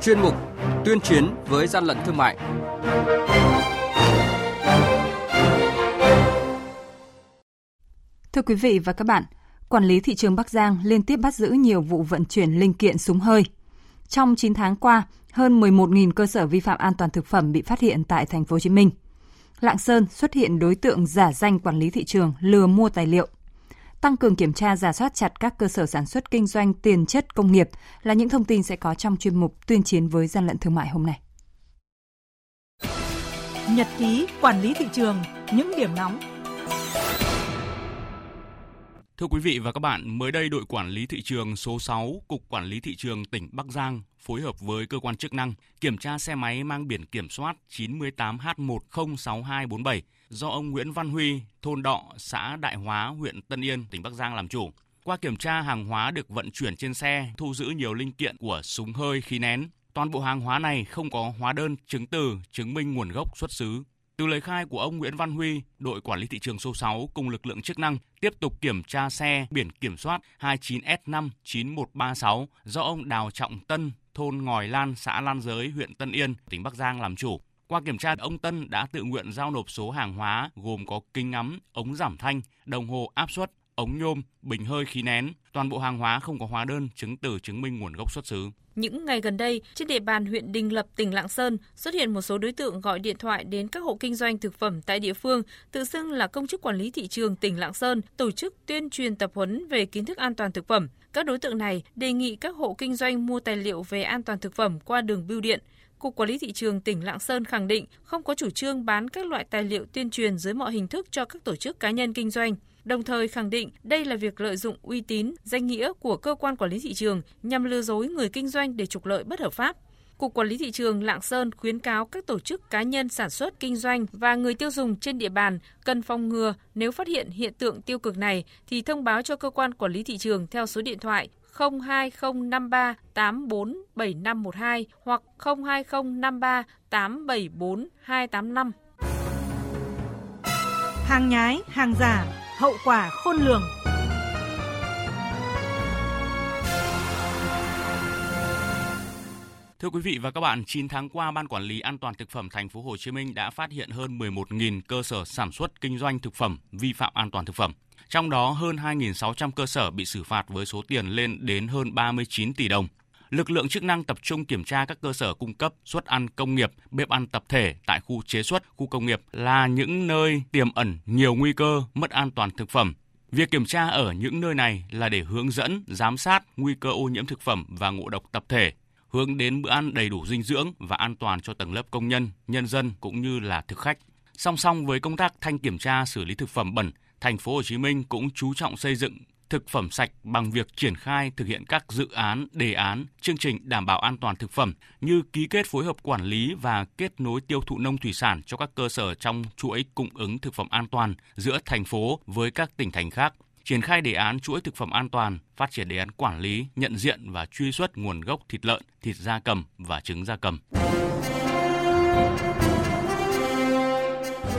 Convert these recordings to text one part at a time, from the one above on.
chuyên mục Tuyên chiến với gian lận thương mại. Thưa quý vị và các bạn, quản lý thị trường Bắc Giang liên tiếp bắt giữ nhiều vụ vận chuyển linh kiện súng hơi. Trong 9 tháng qua, hơn 11.000 cơ sở vi phạm an toàn thực phẩm bị phát hiện tại thành phố Hồ Chí Minh. Lạng Sơn xuất hiện đối tượng giả danh quản lý thị trường lừa mua tài liệu. Tăng cường kiểm tra giả soát chặt các cơ sở sản xuất kinh doanh tiền chất công nghiệp là những thông tin sẽ có trong chuyên mục tuyên chiến với gian lận thương mại hôm nay. Nhật ký quản lý thị trường, những điểm nóng Thưa quý vị và các bạn, mới đây đội quản lý thị trường số 6, Cục Quản lý Thị trường tỉnh Bắc Giang phối hợp với cơ quan chức năng kiểm tra xe máy mang biển kiểm soát 98H106247 do ông Nguyễn Văn Huy, thôn Đọ, xã Đại Hóa, huyện Tân Yên, tỉnh Bắc Giang làm chủ. Qua kiểm tra hàng hóa được vận chuyển trên xe, thu giữ nhiều linh kiện của súng hơi khí nén. Toàn bộ hàng hóa này không có hóa đơn, chứng từ, chứng minh nguồn gốc xuất xứ. Từ lời khai của ông Nguyễn Văn Huy, đội quản lý thị trường số 6 cùng lực lượng chức năng tiếp tục kiểm tra xe biển kiểm soát 29S59136 do ông Đào Trọng Tân, thôn Ngòi Lan, xã Lan Giới, huyện Tân Yên, tỉnh Bắc Giang làm chủ. Qua kiểm tra, ông Tân đã tự nguyện giao nộp số hàng hóa gồm có kính ngắm, ống giảm thanh, đồng hồ áp suất, ống nhôm, bình hơi khí nén. Toàn bộ hàng hóa không có hóa đơn, chứng từ chứng minh nguồn gốc xuất xứ. Những ngày gần đây, trên địa bàn huyện Đình Lập, tỉnh Lạng Sơn xuất hiện một số đối tượng gọi điện thoại đến các hộ kinh doanh thực phẩm tại địa phương, tự xưng là công chức quản lý thị trường tỉnh Lạng Sơn, tổ chức tuyên truyền tập huấn về kiến thức an toàn thực phẩm. Các đối tượng này đề nghị các hộ kinh doanh mua tài liệu về an toàn thực phẩm qua đường bưu điện. Cục Quản lý Thị trường tỉnh Lạng Sơn khẳng định không có chủ trương bán các loại tài liệu tuyên truyền dưới mọi hình thức cho các tổ chức cá nhân kinh doanh đồng thời khẳng định đây là việc lợi dụng uy tín, danh nghĩa của cơ quan quản lý thị trường nhằm lừa dối người kinh doanh để trục lợi bất hợp pháp. Cục Quản lý Thị trường Lạng Sơn khuyến cáo các tổ chức cá nhân sản xuất kinh doanh và người tiêu dùng trên địa bàn cần phòng ngừa nếu phát hiện hiện tượng tiêu cực này thì thông báo cho cơ quan quản lý thị trường theo số điện thoại 02053 847512 hoặc 02053 874 285. Hàng nhái, hàng giả, hậu quả khôn lường. Thưa quý vị và các bạn, 9 tháng qua, Ban Quản lý An toàn thực phẩm thành phố Hồ Chí Minh đã phát hiện hơn 11.000 cơ sở sản xuất kinh doanh thực phẩm vi phạm an toàn thực phẩm. Trong đó hơn 2.600 cơ sở bị xử phạt với số tiền lên đến hơn 39 tỷ đồng. Lực lượng chức năng tập trung kiểm tra các cơ sở cung cấp suất ăn công nghiệp, bếp ăn tập thể tại khu chế xuất, khu công nghiệp là những nơi tiềm ẩn nhiều nguy cơ mất an toàn thực phẩm. Việc kiểm tra ở những nơi này là để hướng dẫn, giám sát nguy cơ ô nhiễm thực phẩm và ngộ độc tập thể, hướng đến bữa ăn đầy đủ dinh dưỡng và an toàn cho tầng lớp công nhân, nhân dân cũng như là thực khách. Song song với công tác thanh kiểm tra xử lý thực phẩm bẩn, thành phố Hồ Chí Minh cũng chú trọng xây dựng thực phẩm sạch bằng việc triển khai thực hiện các dự án, đề án, chương trình đảm bảo an toàn thực phẩm như ký kết phối hợp quản lý và kết nối tiêu thụ nông thủy sản cho các cơ sở trong chuỗi cung ứng thực phẩm an toàn giữa thành phố với các tỉnh thành khác triển khai đề án chuỗi thực phẩm an toàn, phát triển đề án quản lý, nhận diện và truy xuất nguồn gốc thịt lợn, thịt da cầm và trứng da cầm.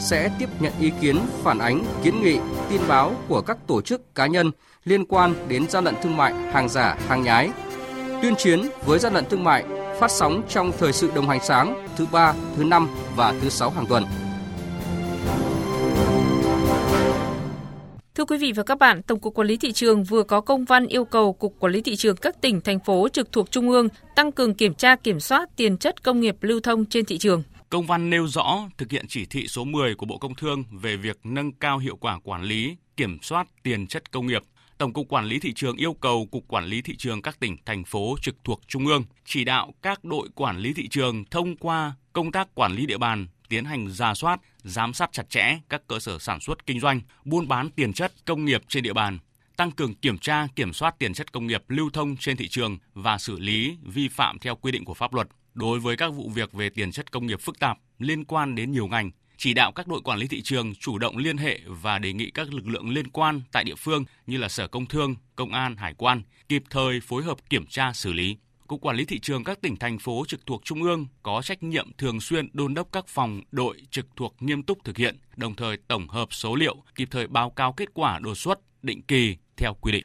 sẽ tiếp nhận ý kiến, phản ánh, kiến nghị, tin báo của các tổ chức cá nhân liên quan đến gian lận thương mại, hàng giả, hàng nhái. Tuyên chiến với gian lận thương mại phát sóng trong thời sự đồng hành sáng thứ ba, thứ năm và thứ sáu hàng tuần. Thưa quý vị và các bạn, Tổng cục Quản lý thị trường vừa có công văn yêu cầu Cục Quản lý thị trường các tỉnh thành phố trực thuộc trung ương tăng cường kiểm tra kiểm soát tiền chất công nghiệp lưu thông trên thị trường. Công văn nêu rõ thực hiện chỉ thị số 10 của Bộ Công Thương về việc nâng cao hiệu quả quản lý, kiểm soát tiền chất công nghiệp. Tổng cục Quản lý thị trường yêu cầu Cục Quản lý thị trường các tỉnh thành phố trực thuộc trung ương chỉ đạo các đội quản lý thị trường thông qua công tác quản lý địa bàn tiến hành ra soát, giám sát chặt chẽ các cơ sở sản xuất kinh doanh, buôn bán tiền chất công nghiệp trên địa bàn, tăng cường kiểm tra, kiểm soát tiền chất công nghiệp lưu thông trên thị trường và xử lý vi phạm theo quy định của pháp luật đối với các vụ việc về tiền chất công nghiệp phức tạp liên quan đến nhiều ngành, chỉ đạo các đội quản lý thị trường chủ động liên hệ và đề nghị các lực lượng liên quan tại địa phương như là Sở Công Thương, Công an, Hải quan kịp thời phối hợp kiểm tra xử lý. Cục Quản lý Thị trường các tỉnh, thành phố trực thuộc Trung ương có trách nhiệm thường xuyên đôn đốc các phòng, đội trực thuộc nghiêm túc thực hiện, đồng thời tổng hợp số liệu, kịp thời báo cáo kết quả đột xuất, định kỳ theo quy định.